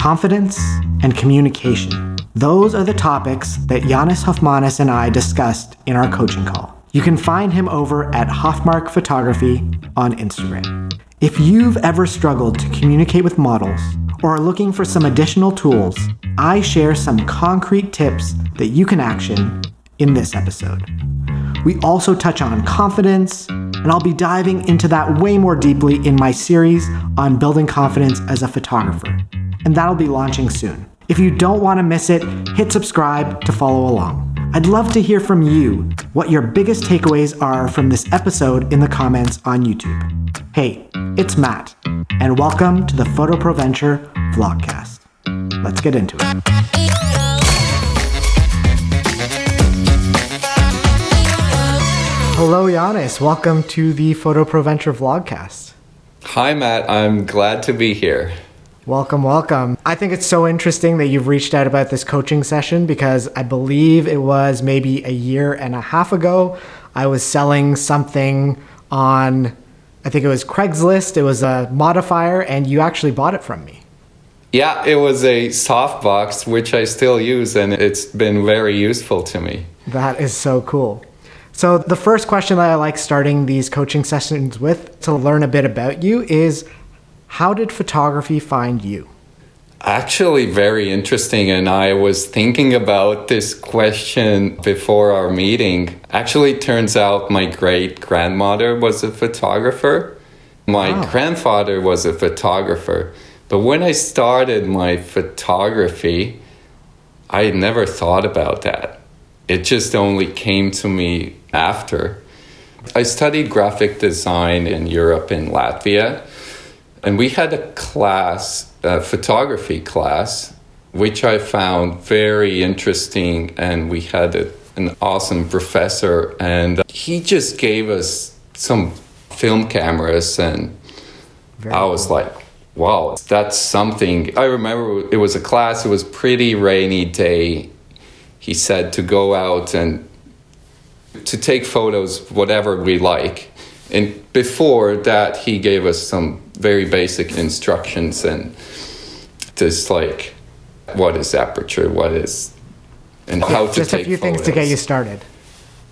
confidence, and communication. Those are the topics that Janis Hoffmanis and I discussed in our coaching call. You can find him over at Hoffmark Photography on Instagram. If you've ever struggled to communicate with models or are looking for some additional tools, I share some concrete tips that you can action in this episode. We also touch on confidence, and I'll be diving into that way more deeply in my series on building confidence as a photographer. And that'll be launching soon. If you don't want to miss it, hit subscribe to follow along. I'd love to hear from you what your biggest takeaways are from this episode in the comments on YouTube. Hey, it's Matt, and welcome to the Photo Pro Venture Vlogcast. Let's get into it. Hello, Janis. Welcome to the Photo Pro Venture Vlogcast. Hi, Matt. I'm glad to be here. Welcome, welcome. I think it's so interesting that you've reached out about this coaching session because I believe it was maybe a year and a half ago. I was selling something on, I think it was Craigslist. It was a modifier, and you actually bought it from me. Yeah, it was a softbox, which I still use, and it's been very useful to me. That is so cool. So, the first question that I like starting these coaching sessions with to learn a bit about you is how did photography find you? Actually, very interesting. And I was thinking about this question before our meeting. Actually, it turns out my great grandmother was a photographer, my Wow. grandfather was a photographer. But when I started my photography, I had never thought about that. It just only came to me after. I studied graphic design in Europe in Latvia, and we had a class, a photography class, which I found very interesting. And we had a, an awesome professor, and he just gave us some film cameras, and Very I was like, wow, that's something. I remember it was a class, it was pretty rainy day. He said to go out and to take photos, whatever we like. And before that, he gave us some very basic instructions and just like what is aperture, what is, and how to Just a take few things to get you started.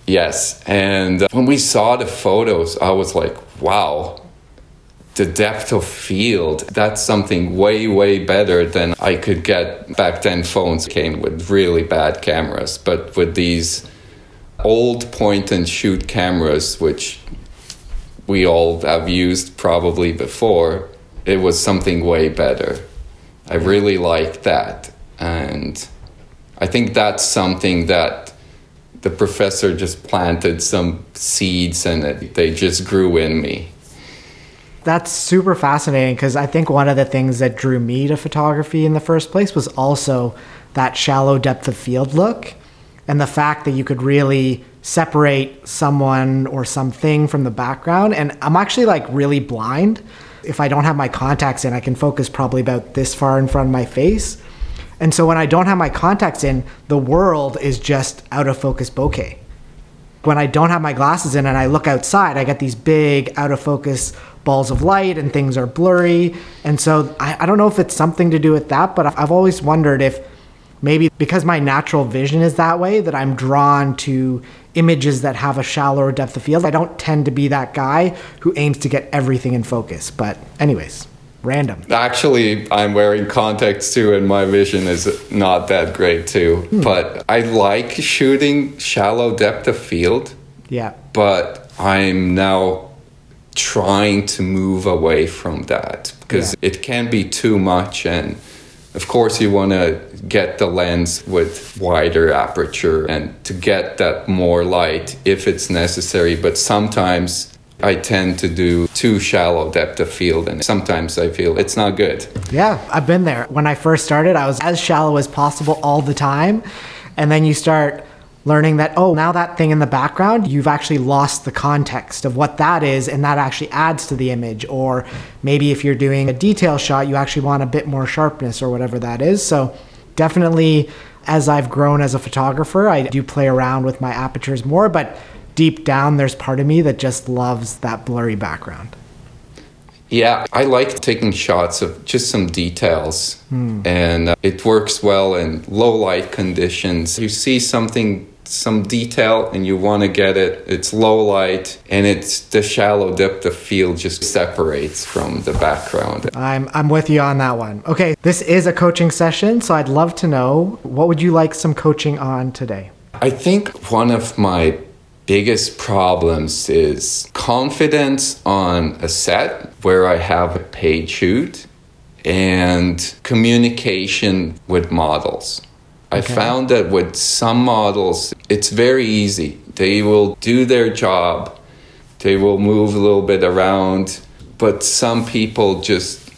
Yes, and uh, when we saw the photos, I was like, wow, the depth of field, that's something way, way better than I could get back then. Phones came with really bad cameras, but with these old point and shoot cameras, which we all have used probably before, it was something way better. I really like that. And I think that's something that the professor just planted some seeds and it, they just grew in me. That's super fascinating because I think one of the things that drew me to photography in the first place was also that shallow depth of field look and the fact that you could really separate someone or something from the background. And I'm actually like really blind. If I don't have my contacts in, I can focus probably about this far in front of my face. And so when I don't have my contacts in, the world is just out of focus bokeh when I don't have my glasses in and I look outside, I get these big out of focus balls of light and things are blurry. And so I, I don't know if it's something to do with that, but I've always wondered if maybe because my natural vision is that way, that I'm drawn to images that have a shallower depth of field. I don't tend to be that guy who aims to get everything in focus. But, anyways, random. Actually, I'm wearing contacts too, and my vision is not that great too. Hmm. But I like shooting shallow depth of field, Yeah. but I'm now trying to move away from that because Yeah. it can be too much and of course you want to get the lens with wider aperture and to get that more light if it's necessary but sometimes I tend to do too shallow depth of field and sometimes I feel it's not good. Yeah, I've been there. When I first started, I was as shallow as possible all the time. And then you start learning that, oh, now that thing in the background, you've actually lost the context of what that is, and that actually adds to the image. Or maybe if you're doing a detail shot, you actually want a bit more sharpness or whatever that is. So, definitely, as I've grown as a photographer, I do play around with my apertures more, but deep down, there's part of me that just loves that blurry background. Yeah, I like taking shots of just some details, and uh, it works well in low light conditions. You see something, some detail, and you want to get it. It's low light, and it's the shallow depth of field just separates from the background. I'm I'm with you on that one. Okay, this is a coaching session, so I'd love to know what would you like some coaching on today? I think one of my biggest problems is confidence on a set where I have a paid shoot and communication with models. I found that with some models, it's very easy. They will do their job, they will move a little bit around, but some people just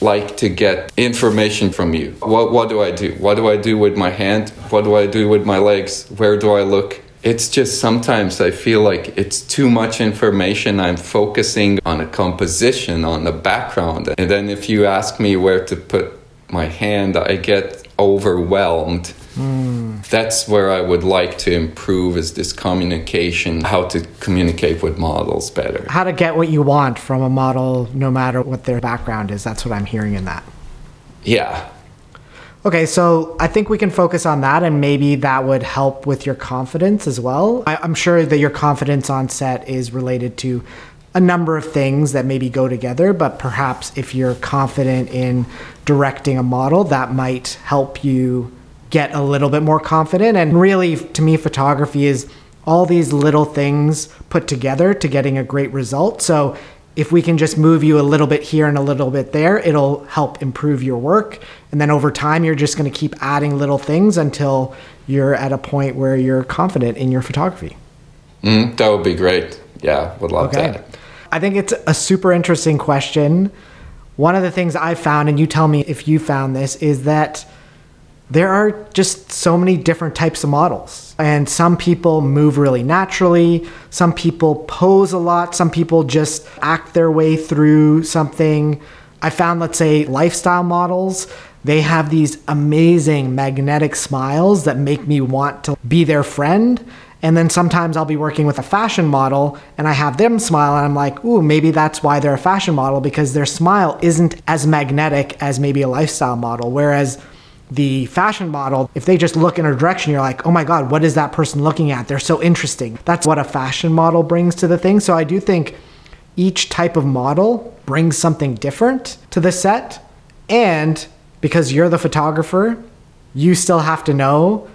like to get information from you. What, what do I do? What do I do with my hand? What do I do with my legs? Where do I look? It's just sometimes I feel like it's too much information. I'm focusing on a composition, on the background. And then if you ask me where to put my hand, I get overwhelmed. Hmm. That's where I would like to improve is this communication, how to communicate with models better. How to get what you want from a model no matter what their background is. That's what I'm hearing in that. Yeah. Okay, so I think we can focus on that and maybe that would help with your confidence as well. I, I'm sure that your confidence on set is related to a number of things that maybe go together, but perhaps if you're confident in directing a model, that might help you get a little bit more confident. And really, to me, photography is all these little things put together to getting a great result. So if we can just move you a little bit here and a little bit there, it'll help improve your work. And then over time, you're just going to keep adding little things until you're at a point where you're confident in your photography. Mm, that would be great. Yeah, would love Okay. that. I think it's a super interesting question. One of the things I found, and you tell me if you found this, is that there are just so many different types of models. And some people move really naturally, some people pose a lot, some people just act their way through something. I found, let's say, lifestyle models, they have these amazing magnetic smiles that make me want to be their friend. And then sometimes I'll be working with a fashion model and I have them smile and I'm like, ooh, maybe that's why they're a fashion model because their smile isn't as magnetic as maybe a lifestyle model. Whereas the fashion model, if they just look in a direction, you're like, oh my God, what is that person looking at? They're so interesting. That's what a fashion model brings to the thing. So I do think each type of model brings something different to the set. And because you're the photographer, you still have to know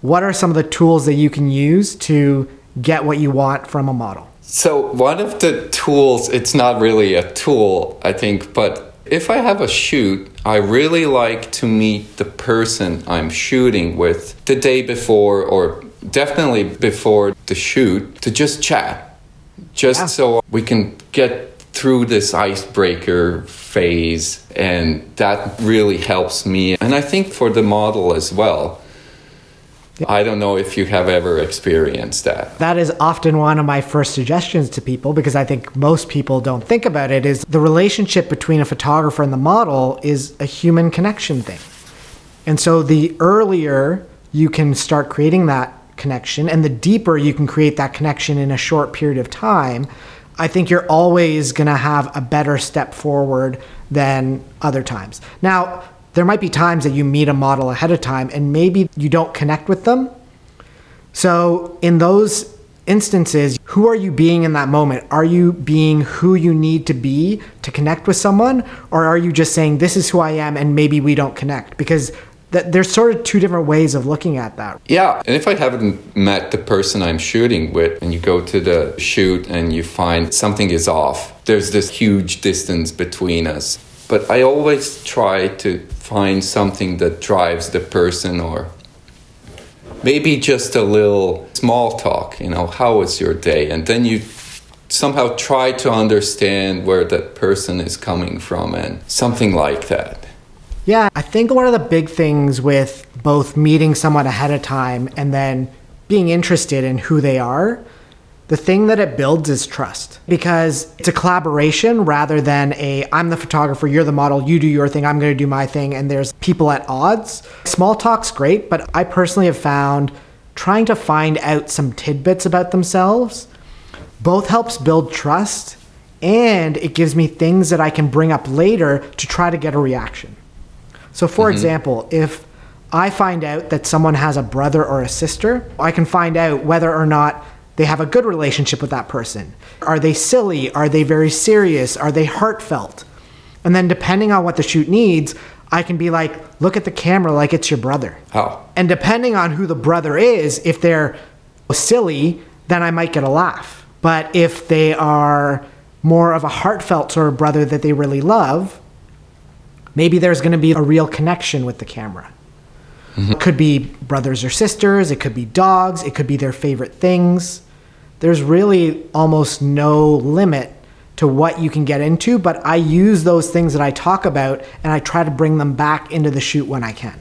what are some of the tools that you can use to get what you want from a model. So, one of the tools, it's not really a tool, I think, but if I have a shoot, I really like to meet the person I'm shooting with the day before or definitely before the shoot to just chat. Just Yeah. so we can get through this icebreaker phase, and that really helps me. And I think for the model as well. I don't know if you have ever experienced that. That is often one of my first suggestions to people because I think most people don't think about it is the relationship between a photographer and the model is a human connection thing. And so the earlier you can start creating that connection and the deeper you can create that connection in a short period of time, I think you're always going to have a better step forward than other times. Now, there might be times that you meet a model ahead of time and maybe you don't connect with them. So, in those instances, who are you being in that moment? Are you being who you need to be to connect with someone? Or are you just saying, this is who I am and maybe we don't connect? Because th- there's sort of two different ways of looking at that. Yeah, and if I haven't met the person I'm shooting with, and you go to the shoot and you find something is off, there's this huge distance between us. But I always try to find something that drives the person or maybe just a little small talk, you know, how was your day? And then you somehow try to understand where that person is coming from and something like that. Yeah, I think one of the big things with both meeting someone ahead of time and then being interested in who they are, the thing that it builds is trust because it's a collaboration rather than a I'm the photographer, you're the model, you do your thing, I'm going to do my thing, and there's people at odds. Small talk's great, but I personally have found trying to find out some tidbits about themselves both helps build trust and it gives me things that I can bring up later to try to get a reaction. So, for mm-hmm. example, if I find out that someone has a brother or a sister, I can find out whether or not they have a good relationship with that person. Are they silly? Are they very serious? Are they heartfelt? And then, depending on what the shoot needs, I can be like, look at the camera like it's your brother. Oh, And depending on who the brother is, if they're silly, then I might get a laugh. But if they are more of a heartfelt sort of brother that they really love, maybe there's going to be a real connection with the camera. It could be brothers or sisters, it could be dogs, it could be their favorite things. There's really almost no limit to what you can get into, but I use those things that I talk about and I try to bring them back into the shoot when I can.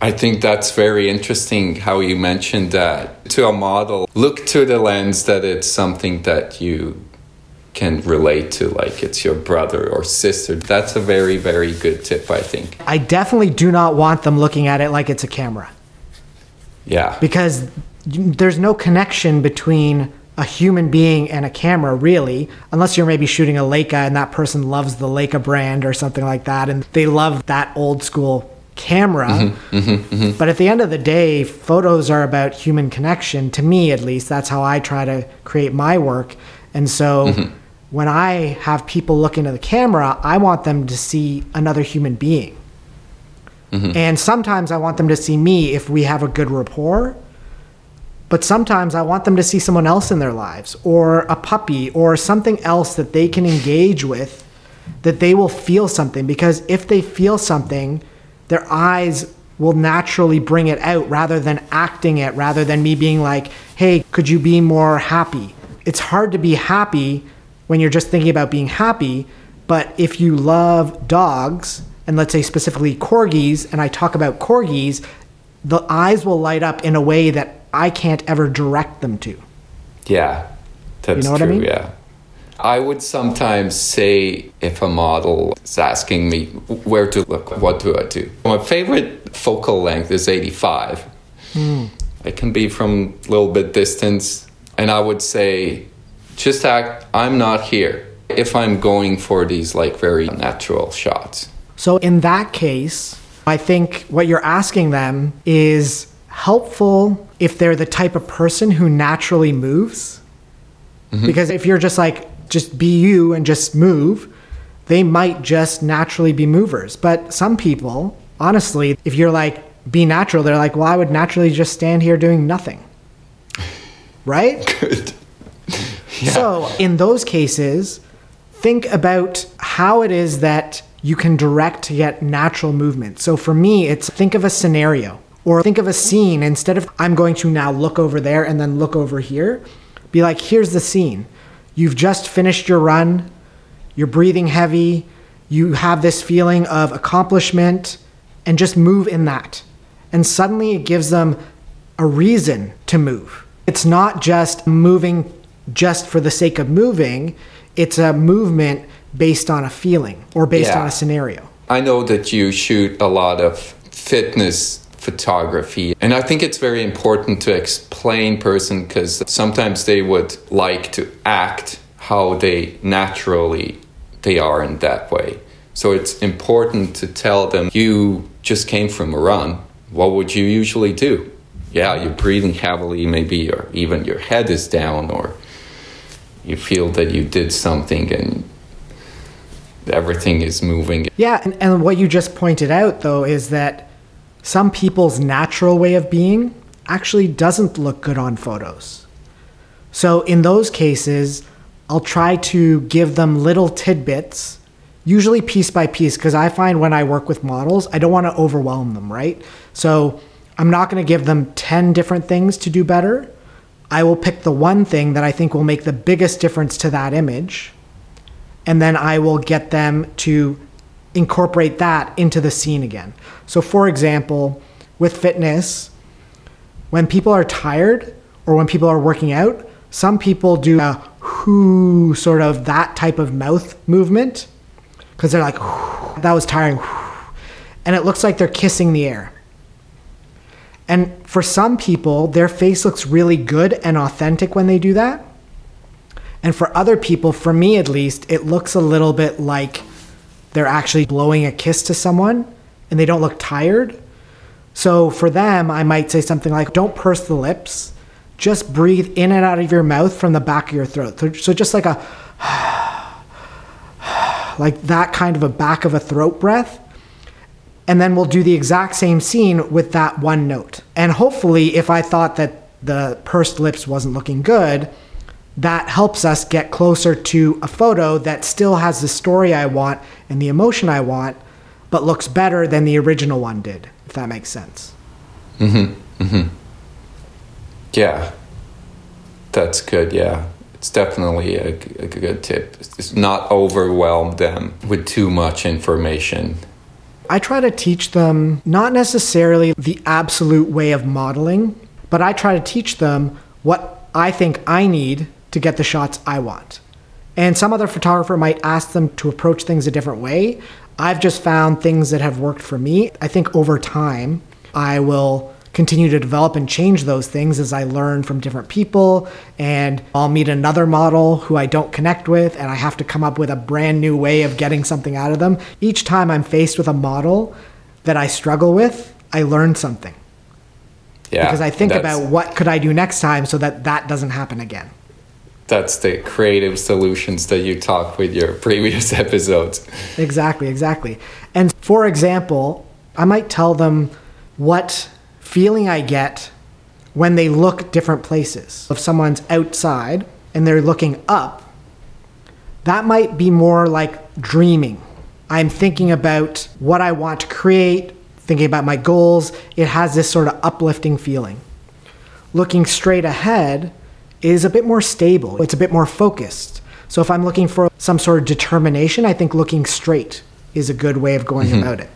I think that's very interesting how you mentioned that to a model. Look to the lens that it's something that you can relate to, like it's your brother or sister. That's a very, very good tip, I think. I definitely do not want them looking at it like it's a camera Yeah. because there's no connection between a human being and a camera, really, unless you're maybe shooting a Leica and that person loves the Leica brand or something like that and they love that old school camera. Mm-hmm, mm-hmm, mm-hmm. But at the end of the day, photos are about human connection. To me, at least, that's how I try to create my work. And so when I have people look into the camera, I want them to see another human being. And sometimes I want them to see me if we have a good rapport. But sometimes I want them to see someone else in their lives or a puppy or something else that they can engage with that they will feel something because if they feel something, their eyes will naturally bring it out rather than acting it, rather than me being like, hey, could you be more happy? It's hard to be happy when you're just thinking about being happy, but if you love dogs, and let's say specifically corgis, and I talk about corgis, the eyes will light up in a way that I can't ever direct them to. Yeah, that's know what I true. mean? Yeah. I would sometimes say if a model is asking me where to look, what do I do? My favorite focal length is 85. Hmm. It can be from a little bit distance. And I would say, just act, I'm not here. If I'm going for these like very natural shots. So in that case, I think what you're asking them is helpful if they're the type of person who naturally moves. Mm-hmm. Because if you're just like, just be you and just move, they might just naturally be movers. But some people, honestly, if you're like, be natural, they're like, well, I would naturally just stand here doing nothing. Right? Good. So, in those cases, think about how it is that you can direct to get natural movement. So, for me, it's think of a scenario or think of a scene instead of I'm going to now look over there and then look over here. Be like, here's the scene. You've just finished your run, you're breathing heavy, you have this feeling of accomplishment, and just move in that. And suddenly it gives them a reason to move. It's not just moving just for the sake of moving, it's a movement based on a feeling or based Yeah. on a scenario. I know that you shoot a lot of fitness photography, and I think it's very important to explain person because sometimes they would like to act how they naturally they are in that way. So it's important to tell them you just came from a run. What would you usually do? Yeah, you're breathing heavily, maybe, or even your head is down, or you feel that you did something and everything is moving. Yeah, and, and what you just pointed out though is that some people's natural way of being actually doesn't look good on photos. So in those cases, I'll try to give them little tidbits, usually piece by piece, because I find when I work with models, I don't want to overwhelm them, right? So I'm not going to give them 10 different things to do better. I will pick the one thing that I think will make the biggest difference to that image and then I will get them to incorporate that into the scene again. So, for example, with fitness, when people are tired or when people are working out, some people do a whoo sort of that type of mouth movement because they're like, that was tiring. And it looks like they're kissing the air. And for some people, their face looks really good and authentic when they do that. And for other people, for me at least, it looks a little bit like they're actually blowing a kiss to someone and they don't look tired. So for them, I might say something like, don't purse the lips, just breathe in and out of your mouth from the back of your throat. So just like a, like that kind of a back of a throat breath. And then we'll do the exact same scene with that one note. And hopefully, if I thought that the pursed lips wasn't looking good, that helps us get closer to a photo that still has the story I want and the emotion I want, but looks better than the original one did, if that makes sense. Mm hmm. Mm hmm. Yeah. That's good. Yeah. It's definitely a, a good tip. It's not overwhelm them with too much information. I try to teach them not necessarily the absolute way of modeling, but I try to teach them what I think I need to get the shots I want. And some other photographer might ask them to approach things a different way. I've just found things that have worked for me. I think over time, I will continue to develop and change those things as I learn from different people. And I'll meet another model who I don't connect with, and I have to come up with a brand new way of getting something out of them. Each time I'm faced with a model that I struggle with, I learn something. Yeah, because I think about what could I do next time so that that doesn't happen again that's the creative solutions that you talked with your previous episodes. Exactly, exactly. And for example, I might tell them what feeling I get when they look different places. If someone's outside and they're looking up, that might be more like dreaming. I'm thinking about what I want to create, thinking about my goals. It has this sort of uplifting feeling. Looking straight ahead, is a bit more stable, it's a bit more focused. So if I'm looking for some sort of determination, I think looking straight is a good way of going mm-hmm. about it.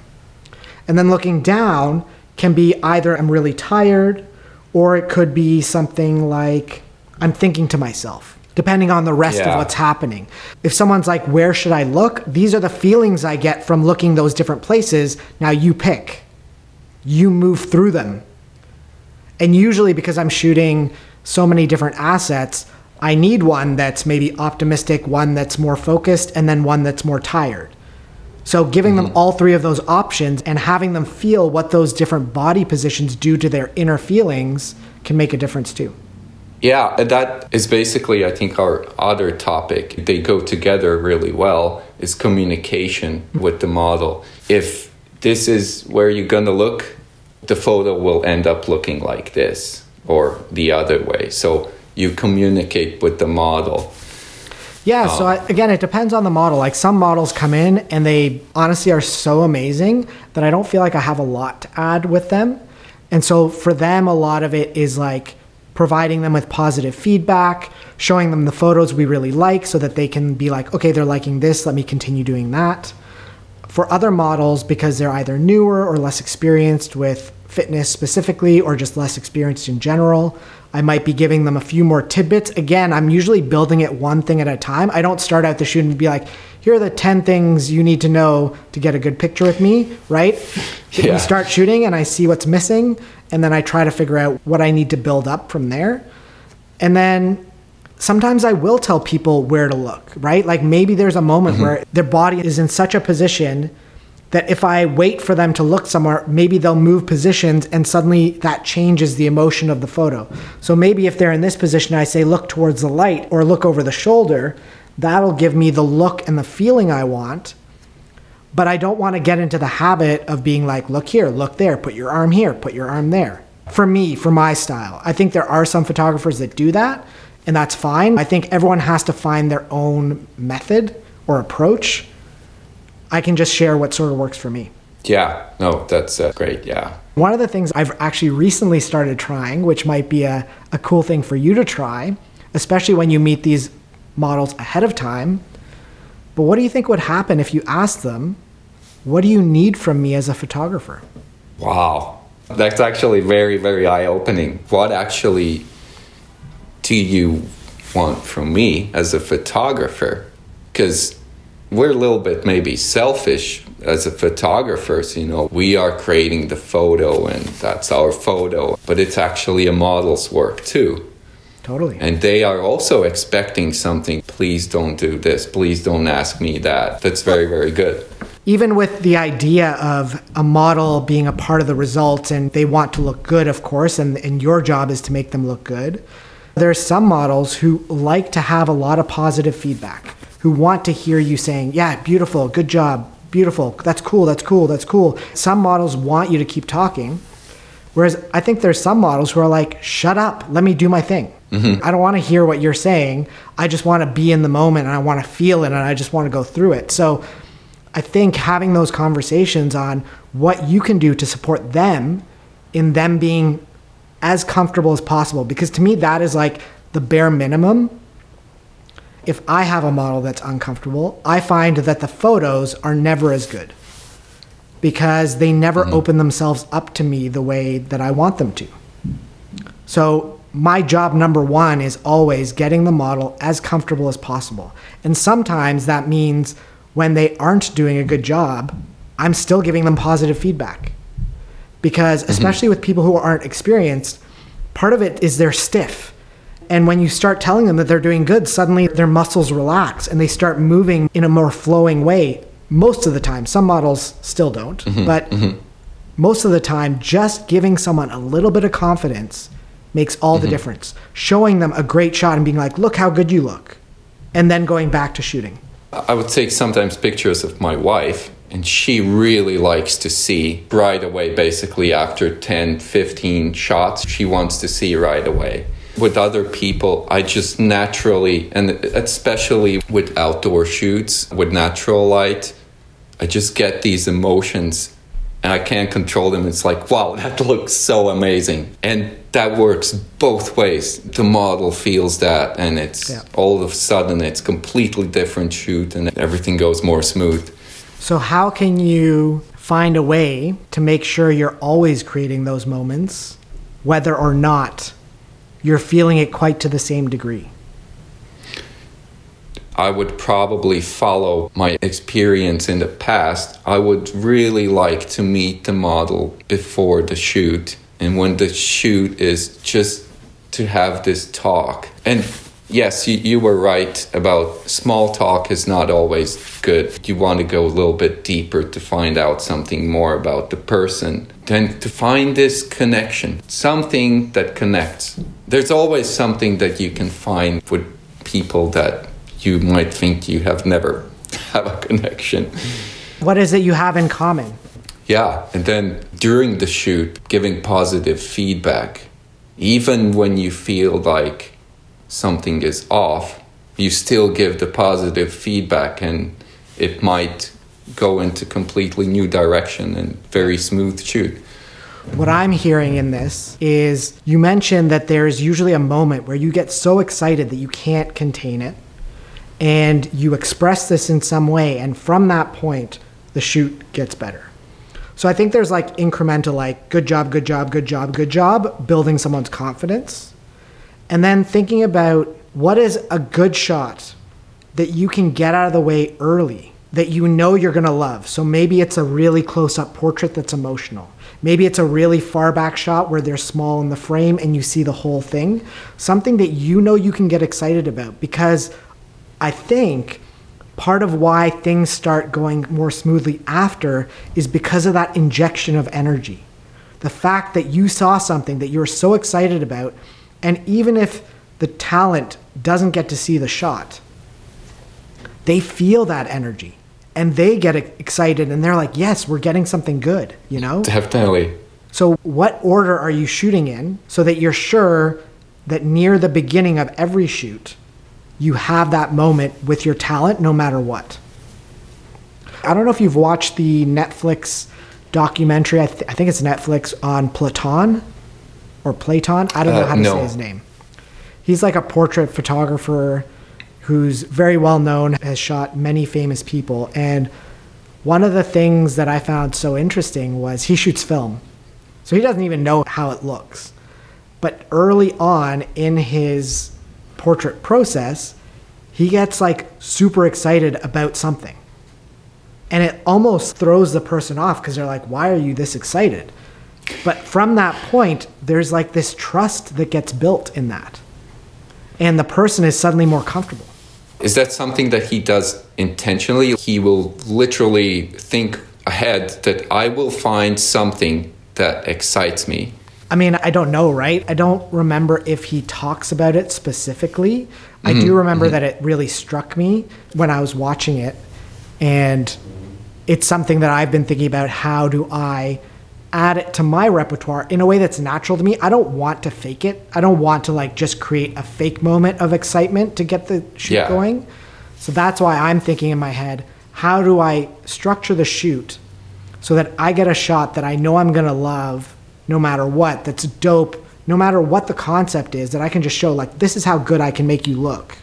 And then looking down can be either I'm really tired or it could be something like I'm thinking to myself, depending on the rest yeah. of what's happening. If someone's like, Where should I look? These are the feelings I get from looking those different places. Now you pick, you move through them. And usually, because I'm shooting so many different assets, I need one that's maybe optimistic, one that's more focused, and then one that's more tired. So, giving mm-hmm. them all three of those options and having them feel what those different body positions do to their inner feelings can make a difference too. Yeah, that is basically, I think, our other topic. They go together really well is communication with the model. If this is where you're going to look, the photo will end up looking like this or the other way. So you communicate with the model. Yeah, so um, I, again, it depends on the model. Like some models come in and they honestly are so amazing that I don't feel like I have a lot to add with them. And so for them, a lot of it is like providing them with positive feedback, showing them the photos we really like so that they can be like, okay, they're liking this, let me continue doing that. For other models, because they're either newer or less experienced with fitness specifically or just less experienced in general. I might be giving them a few more tidbits. Again, I'm usually building it one thing at a time. I don't start out the shoot and be like, here are the 10 things you need to know to get a good picture with me, right? Yeah. We start shooting and I see what's missing, and then I try to figure out what I need to build up from there. And then sometimes I will tell people where to look, right? Like maybe there's a moment mm-hmm. where their body is in such a position that if I wait for them to look somewhere, maybe they'll move positions and suddenly that changes the emotion of the photo. So maybe if they're in this position, I say look towards the light or look over the shoulder, that'll give me the look and the feeling I want. But I don't want to get into the habit of being like, look here, look there, put your arm here, put your arm there. For me, for my style, I think there are some photographers that do that, and that's fine. I think everyone has to find their own method or approach I can just share what sort of works for me. Yeah, no, that's uh, great. Yeah. One of the things I've actually recently started trying, which might be a, a cool thing for you to try, especially when you meet these models ahead of time. But what do you think would happen if you asked them, What do you need from me as a photographer? Wow. That's actually very, very eye opening. What actually do you want from me as a photographer? Because we're a little bit maybe selfish as a photographers you know we are creating the photo and that's our photo but it's actually a model's work too Totally. And they are also expecting something. Please don't do this. Please don't ask me that. That's very, very good. Even with the idea of a model being a part of the results and they want to look good, of course, and, and your job is to make them look good, there are some models who like to have a lot of positive feedback, who want to hear you saying, Yeah, beautiful, good job, beautiful, that's cool, that's cool, that's cool. Some models want you to keep talking. Whereas I think there's some models who are like, shut up, let me do my thing. Mm-hmm. I don't want to hear what you're saying. I just want to be in the moment and I want to feel it and I just want to go through it. So I think having those conversations on what you can do to support them in them being as comfortable as possible, because to me, that is like the bare minimum. If I have a model that's uncomfortable, I find that the photos are never as good because they never mm-hmm. open themselves up to me the way that I want them to. So, my job number one is always getting the model as comfortable as possible. And sometimes that means when they aren't doing a good job, I'm still giving them positive feedback. Because, mm-hmm. especially with people who aren't experienced, part of it is they're stiff. And when you start telling them that they're doing good, suddenly their muscles relax and they start moving in a more flowing way most of the time. Some models still don't, mm-hmm, but mm-hmm. most of the time, just giving someone a little bit of confidence makes all mm-hmm. the difference. Showing them a great shot and being like, look how good you look. And then going back to shooting. I would take sometimes pictures of my wife, and she really likes to see right away, basically after 10, 15 shots, she wants to see right away with other people, I just naturally, and especially with outdoor shoots, with natural light, I just get these emotions and I can't control them. It's like, wow, that looks so amazing. And that works both ways. The model feels that, and it's yeah. all of a sudden it's completely different shoot, and everything goes more smooth. So, how can you find a way to make sure you're always creating those moments, whether or not you're feeling it quite to the same degree? I would probably follow my experience in the past. I would really like to meet the model before the shoot. And when the shoot is just to have this talk. And yes, you, you were right about small talk is not always good. You want to go a little bit deeper to find out something more about the person. Then to find this connection, something that connects. There's always something that you can find with people that you might think you have never have a connection. What is it you have in common? Yeah, and then during the shoot, giving positive feedback. Even when you feel like something is off, you still give the positive feedback and it might go into completely new direction and very smooth shoot. What I'm hearing in this is you mentioned that there's usually a moment where you get so excited that you can't contain it and you express this in some way and from that point the shoot gets better. So i think there's like incremental like good job good job good job good job building someone's confidence. And then thinking about what is a good shot that you can get out of the way early that you know you're going to love. So maybe it's a really close up portrait that's emotional Maybe it's a really far back shot where they're small in the frame and you see the whole thing. Something that you know you can get excited about because I think part of why things start going more smoothly after is because of that injection of energy. The fact that you saw something that you're so excited about, and even if the talent doesn't get to see the shot, they feel that energy and they get excited and they're like, yes, we're getting something good, you know? Definitely. So, what order are you shooting in so that you're sure that near the beginning of every shoot, you have that moment with your talent no matter what. I don't know if you've watched the Netflix documentary. I, th- I think it's Netflix on Platon or Platon. I don't know uh, how to no. say his name. He's like a portrait photographer who's very well known, has shot many famous people. And one of the things that I found so interesting was he shoots film. So he doesn't even know how it looks. But early on in his portrait process, he gets like super excited about something. And it almost throws the person off because they're like, why are you this excited? But from that point, there's like this trust that gets built in that. and the person is suddenly more comfortable. Is that something that he does intentionally? He will literally think ahead that I will find something that excites me. I mean, I don't know, right? I don't remember if he talks about it specifically. Mm-hmm. I do mm-hmm. remember mm-hmm. that it really struck me when I was watching it. And it's something that I've been thinking about how do I add it to my repertoire in a way that's natural to me. I don't want to fake it. I don't want to like just create a fake moment of excitement to get the shoot yeah. going. So that's why I'm thinking in my head, how do I structure the shoot so that I get a shot that I know I'm going to love no matter what, that's dope, no matter what the concept is, that I can just show, like, this is how good I can make you look.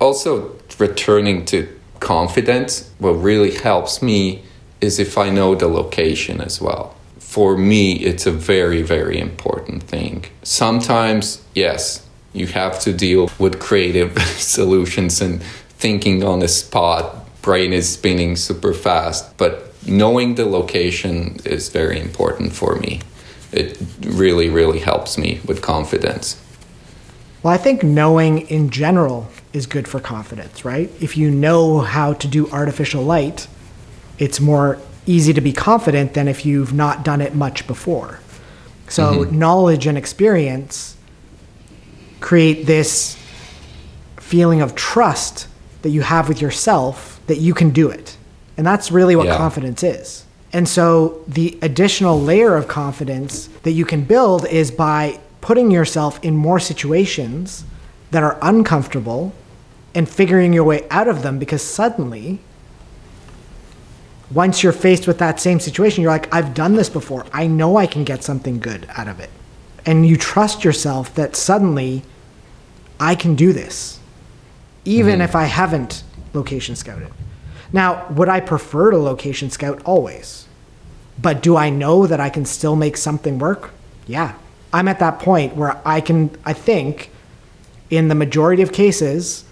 Also, returning to confidence, what really helps me is if I know the location as well. For me, it's a very, very important thing. Sometimes, yes, you have to deal with creative solutions and thinking on the spot. Brain is spinning super fast, but knowing the location is very important for me. It really, really helps me with confidence. Well, I think knowing in general is good for confidence, right? If you know how to do artificial light, it's more easy to be confident than if you've not done it much before. So, mm-hmm. knowledge and experience create this feeling of trust that you have with yourself that you can do it. And that's really what yeah. confidence is. And so the additional layer of confidence that you can build is by putting yourself in more situations that are uncomfortable and figuring your way out of them because suddenly once you're faced with that same situation you're like I've done this before. I know I can get something good out of it. And you trust yourself that suddenly I can do this even mm-hmm. if I haven't location scouted. Now, would I prefer to location scout? Always. But do I know that I can still make something work? Yeah. I'm at that point where I can, I think, in the majority of cases,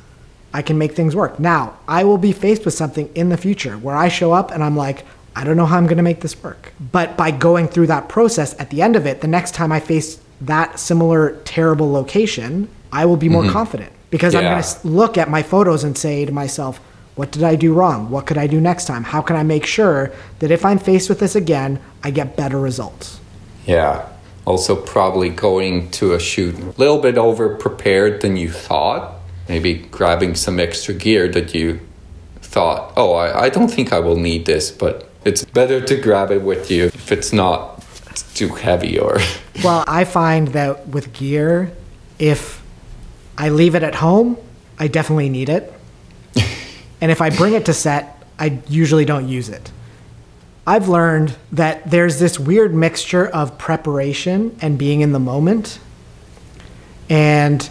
I can make things work. Now, I will be faced with something in the future where I show up and I'm like, I don't know how I'm going to make this work. But by going through that process at the end of it, the next time I face that similar terrible location, I will be more mm-hmm. confident because yeah. I'm going to look at my photos and say to myself, what did I do wrong? What could I do next time? How can I make sure that if I'm faced with this again, I get better results? Yeah. Also, probably going to a shoot a little bit over prepared than you thought. Maybe grabbing some extra gear that you thought, oh, I, I don't think I will need this, but it's better to grab it with you if it's not too heavy or. well, I find that with gear, if I leave it at home, I definitely need it and if I bring it to set, I usually don't use it. I've learned that there's this weird mixture of preparation and being in the moment. And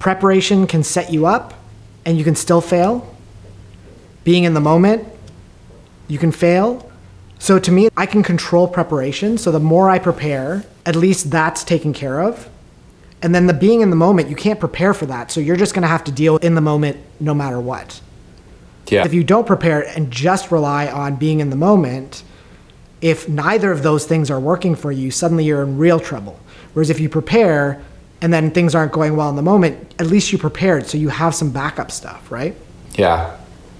preparation can set you up and you can still fail. Being in the moment, you can fail. So to me, I can control preparation. So the more I prepare, at least that's taken care of. And then the being in the moment, you can't prepare for that. So you're just going to have to deal in the moment no matter what. Yeah. If you don't prepare and just rely on being in the moment, if neither of those things are working for you, suddenly you're in real trouble. Whereas if you prepare and then things aren't going well in the moment, at least you prepared so you have some backup stuff, right? Yeah.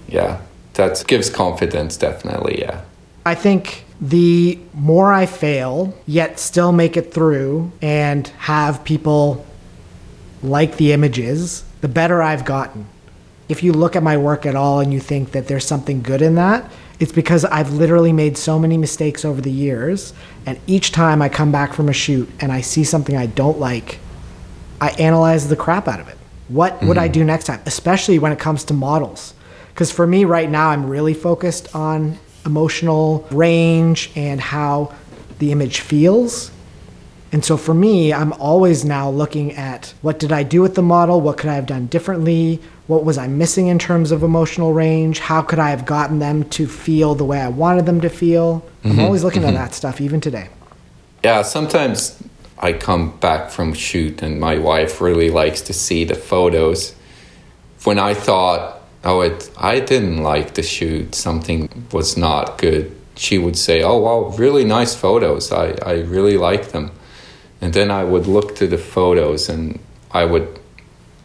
Yeah. That gives confidence, definitely. Yeah. I think the more I fail, yet still make it through and have people like the images, the better I've gotten if you look at my work at all and you think that there's something good in that, it's because I've literally made so many mistakes over the years. And each time I come back from a shoot and I see something I don't like, I analyze the crap out of it. What mm-hmm. would I mm-hmm. do next time? Especially when it comes to models. Because for me right now, I'm really focused on emotional range and how the image feels. And so for me, I'm always now looking at what did I do with the model? What could I have done differently? What was I missing in terms of emotional range? How could I have gotten them to feel the way I wanted them to feel? Mm-hmm. I'm always looking mm-hmm. at that stuff, even today. Yeah, sometimes I come back from shoot and my wife really likes to see the photos. When I thought, oh, it, I didn't like the shoot, something was not good, she would say, oh, wow, really nice photos. I, I really like them. And then I would look to the photos and I would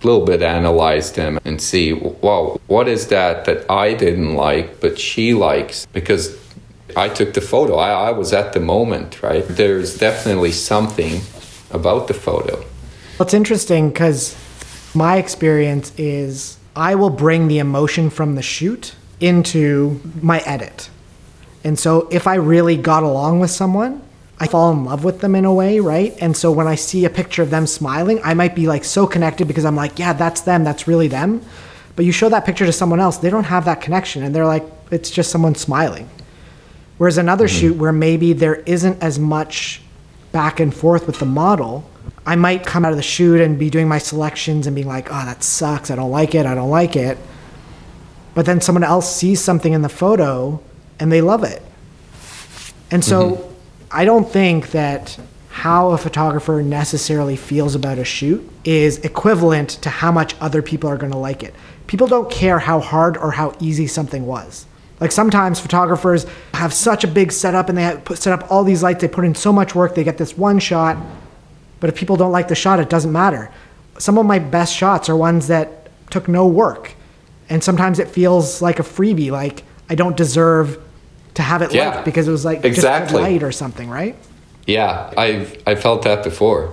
a little bit analyze them and see, well, what is that that I didn't like, but she likes? Because I took the photo, I, I was at the moment, right? There's definitely something about the photo. Well, it's interesting because my experience is I will bring the emotion from the shoot into my edit. And so if I really got along with someone, I fall in love with them in a way, right? And so when I see a picture of them smiling, I might be like so connected because I'm like, yeah, that's them, that's really them. But you show that picture to someone else, they don't have that connection and they're like, it's just someone smiling. Whereas another mm-hmm. shoot where maybe there isn't as much back and forth with the model, I might come out of the shoot and be doing my selections and being like, oh, that sucks. I don't like it. I don't like it. But then someone else sees something in the photo and they love it. And so mm-hmm. I don't think that how a photographer necessarily feels about a shoot is equivalent to how much other people are going to like it. People don't care how hard or how easy something was. Like sometimes photographers have such a big setup and they have put, set up all these lights, they put in so much work, they get this one shot. But if people don't like the shot, it doesn't matter. Some of my best shots are ones that took no work. And sometimes it feels like a freebie, like I don't deserve to have it yeah, lit because it was like exactly. just light or something, right? Yeah, I've I felt that before.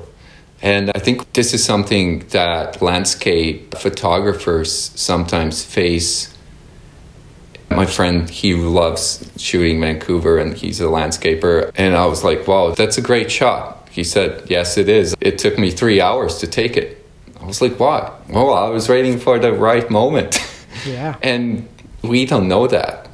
And I think this is something that landscape photographers sometimes face. My friend, he loves shooting Vancouver and he's a landscaper. And I was like, wow, that's a great shot. He said, yes, it is. It took me three hours to take it. I was like, why? Well, I was waiting for the right moment. Yeah. and we don't know that.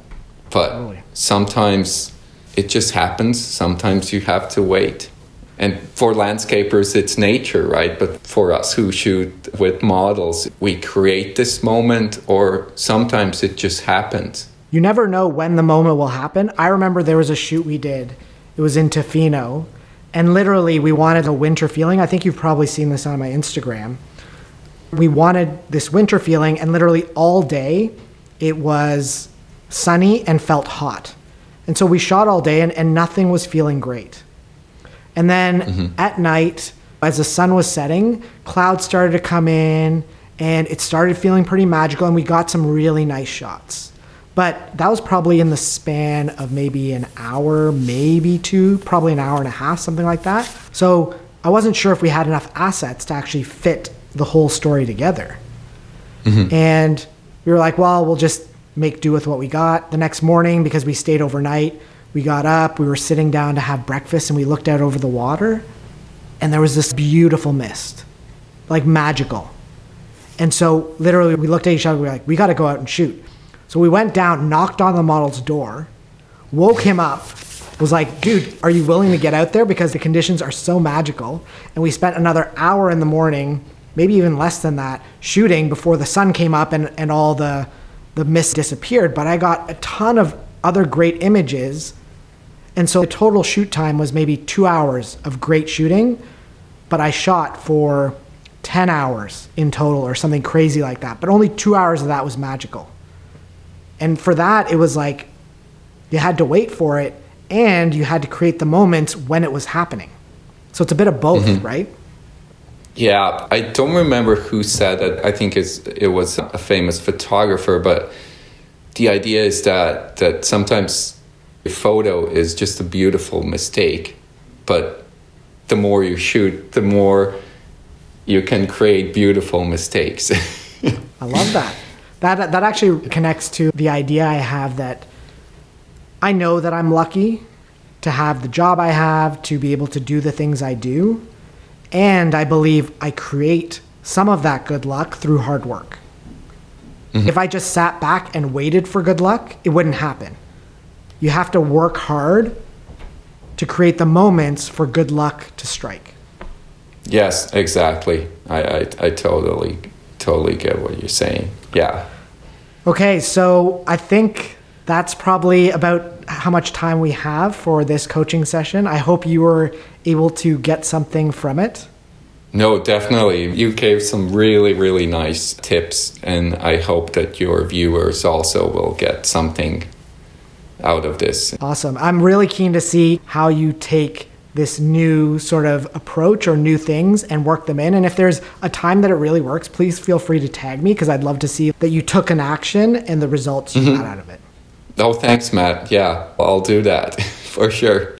But totally. sometimes it just happens. Sometimes you have to wait. And for landscapers, it's nature, right? But for us who shoot with models, we create this moment, or sometimes it just happens. You never know when the moment will happen. I remember there was a shoot we did, it was in Tofino, and literally we wanted a winter feeling. I think you've probably seen this on my Instagram. We wanted this winter feeling, and literally all day it was sunny and felt hot. And so we shot all day and, and nothing was feeling great. And then mm-hmm. at night, as the sun was setting, clouds started to come in and it started feeling pretty magical and we got some really nice shots. But that was probably in the span of maybe an hour, maybe two, probably an hour and a half, something like that. So I wasn't sure if we had enough assets to actually fit the whole story together. Mm-hmm. And we were like, well, we'll just make do with what we got. The next morning, because we stayed overnight, we got up, we were sitting down to have breakfast, and we looked out over the water, and there was this beautiful mist, like magical. And so, literally, we looked at each other, we were like, we got to go out and shoot. So we went down, knocked on the model's door, woke him up, was like, dude, are you willing to get out there? Because the conditions are so magical. And we spent another hour in the morning, maybe even less than that, shooting before the sun came up and, and all the the mist disappeared, but I got a ton of other great images. And so the total shoot time was maybe two hours of great shooting, but I shot for 10 hours in total or something crazy like that. But only two hours of that was magical. And for that, it was like you had to wait for it and you had to create the moments when it was happening. So it's a bit of both, mm-hmm. right? Yeah, I don't remember who said it. I think it's, it was a famous photographer, but the idea is that that sometimes a photo is just a beautiful mistake, but the more you shoot, the more you can create beautiful mistakes. I love that. That that actually connects to the idea I have that I know that I'm lucky to have the job I have, to be able to do the things I do. And I believe I create some of that good luck through hard work. Mm-hmm. If I just sat back and waited for good luck, it wouldn't happen. You have to work hard to create the moments for good luck to strike. Yes, exactly. I, I, I totally, totally get what you're saying. Yeah. Okay, so I think that's probably about how much time we have for this coaching session. I hope you were able to get something from it. No, definitely. You gave some really, really nice tips, and I hope that your viewers also will get something out of this. Awesome. I'm really keen to see how you take this new sort of approach or new things and work them in. And if there's a time that it really works, please feel free to tag me because I'd love to see that you took an action and the results you mm-hmm. got out of it. Oh, thanks, Matt. Yeah, I'll do that for sure.